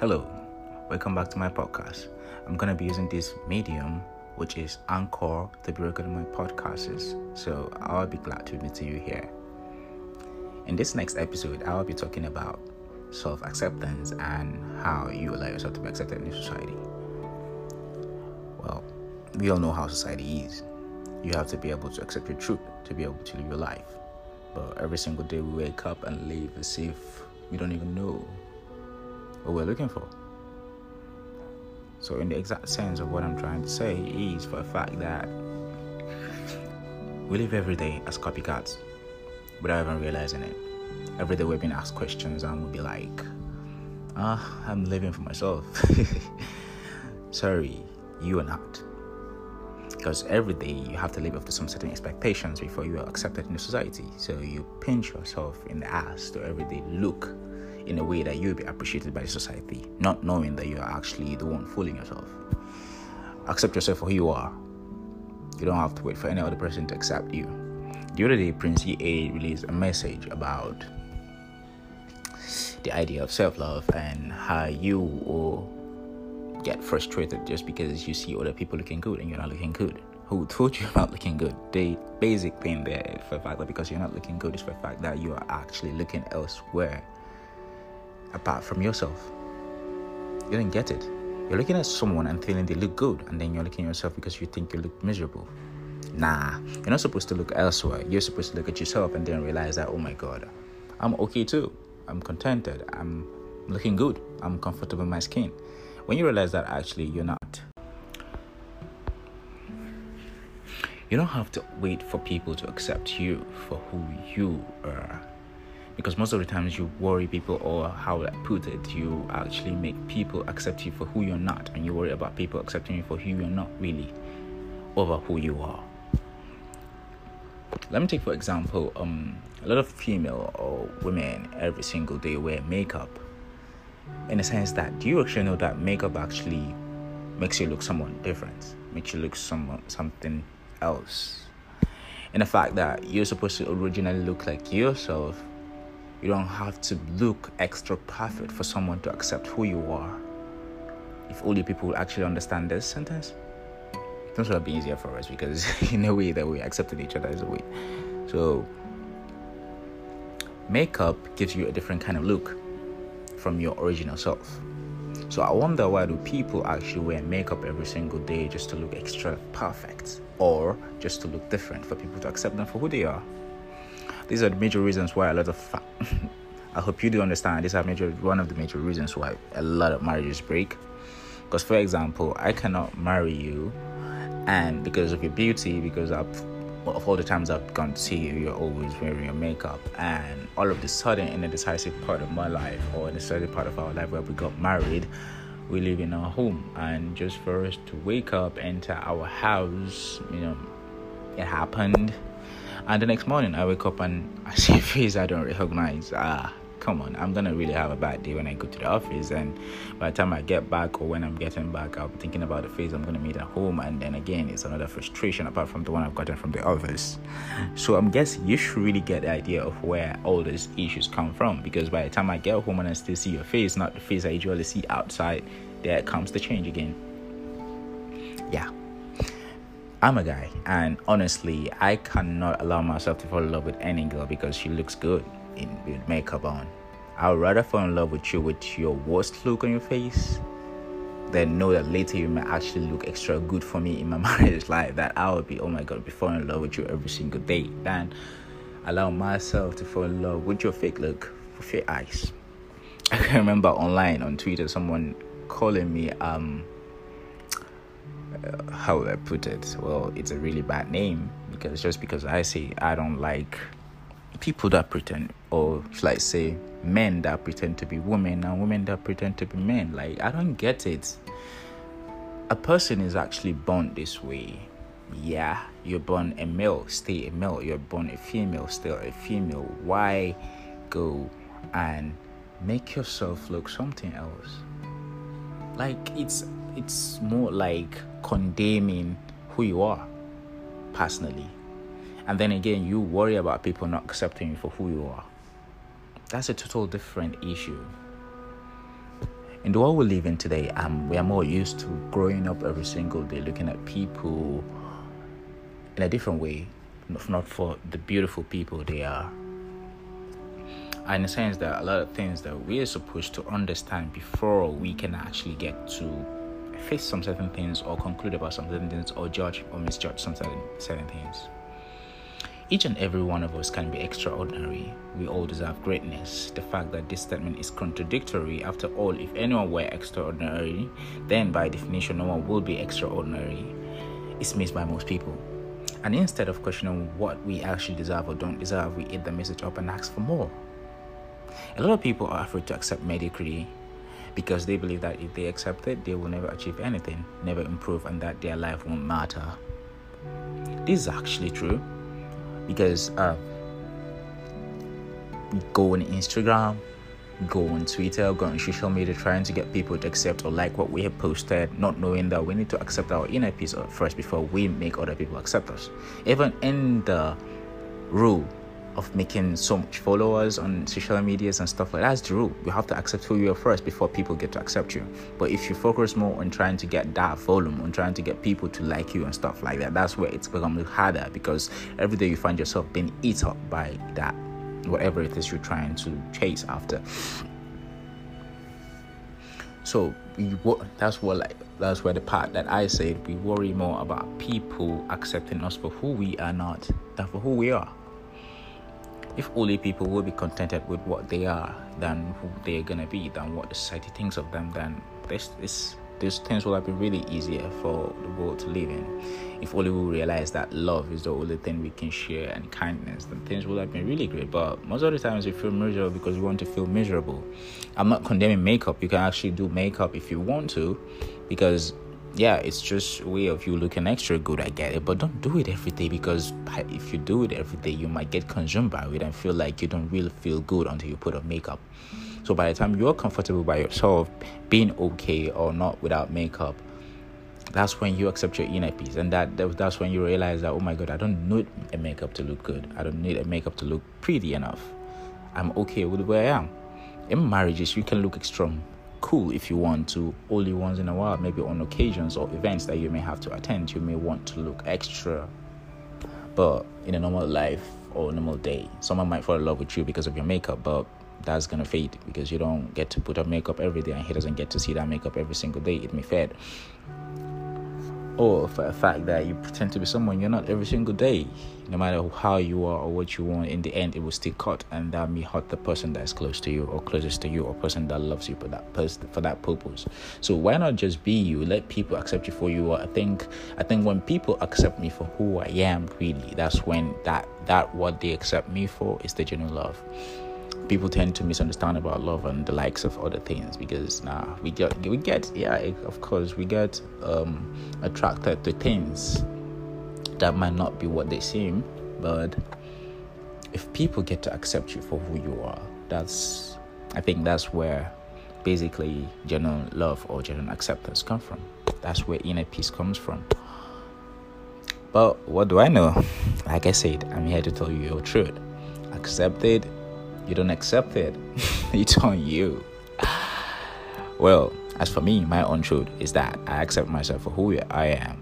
Hello, welcome back to my podcast. I'm gonna be using this medium, which is Anchor, to be recording my podcasts. So I'll be glad to meet you here. In this next episode, I'll be talking about self acceptance and how you allow yourself to be accepted in society. Well, we all know how society is. You have to be able to accept your truth to be able to live your life. But every single day we wake up and live as if we don't even know what we're looking for. So, in the exact sense of what I'm trying to say, is for the fact that we live every day as copycats without even realizing it. Every day we're being asked questions and we'll be like, ah, I'm living for myself. Sorry, you are not because every day you have to live up to some certain expectations before you are accepted in the society. So you pinch yourself in the ass to every day look in a way that you'll be appreciated by society, not knowing that you are actually the one fooling yourself. Accept yourself for who you are. You don't have to wait for any other person to accept you. The other day, Prince EA released a message about the idea of self love and how you will get frustrated just because you see other people looking good and you're not looking good. Who told you about looking good? The basic thing there for the fact that because you're not looking good is for the fact that you are actually looking elsewhere apart from yourself. You didn't get it. You're looking at someone and feeling they look good, and then you're looking at yourself because you think you look miserable. Nah, you're not supposed to look elsewhere. You're supposed to look at yourself and then realize that, oh my God, I'm okay too. I'm contented. I'm looking good. I'm comfortable in my skin when you realize that actually you're not you don't have to wait for people to accept you for who you are because most of the times you worry people or how I put it you actually make people accept you for who you're not and you worry about people accepting you for who you're not really over who you are let me take for example um a lot of female or women every single day wear makeup in the sense that do you actually know that makeup actually makes you look someone different, makes you look someone something else. In the fact that you're supposed to originally look like yourself, you don't have to look extra perfect for someone to accept who you are. If only people actually understand this sentence, things would be easier for us because in a way that we accepted each other as a way. So makeup gives you a different kind of look from your original self. So I wonder why do people actually wear makeup every single day just to look extra perfect or just to look different for people to accept them for who they are? These are the major reasons why a lot of fa- I hope you do understand. These are major one of the major reasons why a lot of marriages break. Because for example, I cannot marry you and because of your beauty, because I've of all the times I've gone to see you, you're always wearing your makeup. And all of the sudden, in a decisive part of my life, or in a certain part of our life where we got married, we live in our home. And just for us to wake up, enter our house, you know, it happened. And the next morning, I wake up and I see a face I don't recognize. Ah, come on, I'm gonna really have a bad day when I go to the office. And by the time I get back or when I'm getting back, I'll be thinking about the face I'm gonna meet at home. And then again, it's another frustration apart from the one I've gotten from the office. So I'm guessing you should really get the idea of where all these issues come from. Because by the time I get home and I still see your face, not the face I usually see outside, there comes the change again. Yeah. I'm a guy, and honestly, I cannot allow myself to fall in love with any girl because she looks good in with makeup on. I would rather fall in love with you with your worst look on your face than know that later you may actually look extra good for me in my marriage life. That I would be, oh my god, be falling in love with you every single day. Than allow myself to fall in love with your fake look, with your eyes. I can remember online on Twitter someone calling me um uh, how would I put it? Well, it's a really bad name because just because I say I don't like people that pretend, or like say men that pretend to be women and women that pretend to be men. Like, I don't get it. A person is actually born this way. Yeah, you're born a male, stay a male. You're born a female, still a female. Why go and make yourself look something else? Like, it's it's more like condemning who you are personally. And then again you worry about people not accepting you for who you are. That's a total different issue. In the world we live in today, um, we are more used to growing up every single day, looking at people in a different way, not for the beautiful people they are. And In the sense that a lot of things that we are supposed to understand before we can actually get to face some certain things or conclude about some certain things or judge or misjudge some certain, certain things. Each and every one of us can be extraordinary. We all deserve greatness. The fact that this statement is contradictory, after all, if anyone were extraordinary, then by definition, no one will be extraordinary, is missed by most people. And instead of questioning what we actually deserve or don't deserve, we eat the message up and ask for more. A lot of people are afraid to accept mediocrity because they believe that if they accept it, they will never achieve anything, never improve, and that their life won't matter. This is actually true because uh, go on Instagram, go on Twitter, go on social media trying to get people to accept or like what we have posted, not knowing that we need to accept our inner peace first before we make other people accept us. Even in the rule of making so much followers on social medias and stuff like that. That's the rule. You have to accept who you are first before people get to accept you. But if you focus more on trying to get that volume, on trying to get people to like you and stuff like that, that's where it's becoming harder because every day you find yourself being eaten up by that, whatever it is you're trying to chase after. So we that's what like that's where the part that I said we worry more about people accepting us for who we are not than for who we are if only people will be contented with what they are than who they're gonna be than what the society thinks of them then this this these things will have been really easier for the world to live in. If only we realize that love is the only thing we can share and kindness then things will have been really great. But most of the times we feel miserable because we want to feel miserable. I'm not condemning makeup. You can actually do makeup if you want to because yeah, it's just a way of you looking extra good. I get it, but don't do it every day because if you do it every day, you might get consumed by it and feel like you don't really feel good until you put on makeup. So by the time you're comfortable by yourself, being okay or not without makeup, that's when you accept your inner peace, and that that's when you realize that oh my god, I don't need a makeup to look good. I don't need a makeup to look pretty enough. I'm okay with where I am. In marriages, you can look extra cool if you want to. Only once in a while maybe on occasions or events that you may have to attend you may want to look extra. But in a normal life or normal day someone might fall in love with you because of your makeup but that's gonna fade because you don't get to put on makeup every day and he doesn't get to see that makeup every single day. It may fade or for a fact that you pretend to be someone you're not every single day. No matter how you are or what you want, in the end, it will still cut, and that may hurt the person that's close to you or closest to you, or person that loves you for that person for that purpose. So why not just be you? Let people accept you for you. are. I think I think when people accept me for who I am, really, that's when that that what they accept me for is the genuine love people tend to misunderstand about love and the likes of other things because nah we get we get yeah of course we get um, attracted to things that might not be what they seem. But if people get to accept you for who you are that's i think that's where basically genuine love or genuine acceptance come from. That's where inner peace comes from. But what do i know? Like i said i'm here to tell you your truth. Accepted you don't accept it, it's on you. Well, as for me, my own truth is that I accept myself for who I am.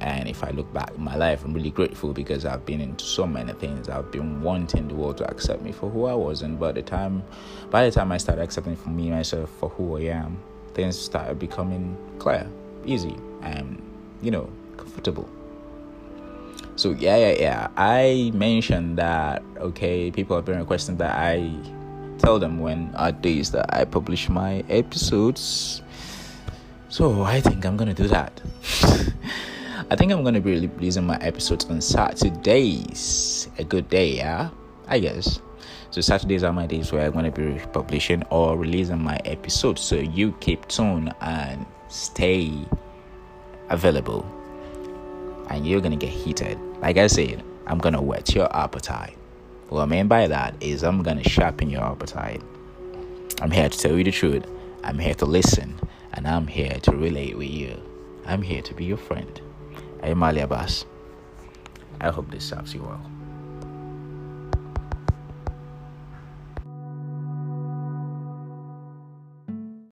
And if I look back in my life, I'm really grateful because I've been into so many things. I've been wanting the world to accept me for who I was, and by the time, by the time I started accepting for me myself for who I am, things started becoming clear, easy, and you know, comfortable. So yeah, yeah, yeah. I mentioned that okay, people have been requesting that I tell them when are days that I publish my episodes. So I think I'm gonna do that. I think I'm gonna be releasing my episodes on Saturdays. A good day, yeah. I guess. So Saturdays are my days where I'm gonna be publishing or releasing my episodes. So you keep tuned and stay available and you're gonna get heated. Like I said, I'm gonna whet your appetite. What I mean by that is I'm gonna sharpen your appetite. I'm here to tell you the truth. I'm here to listen, and I'm here to relate with you. I'm here to be your friend. I'm Ali Abbas. I hope this serves you well.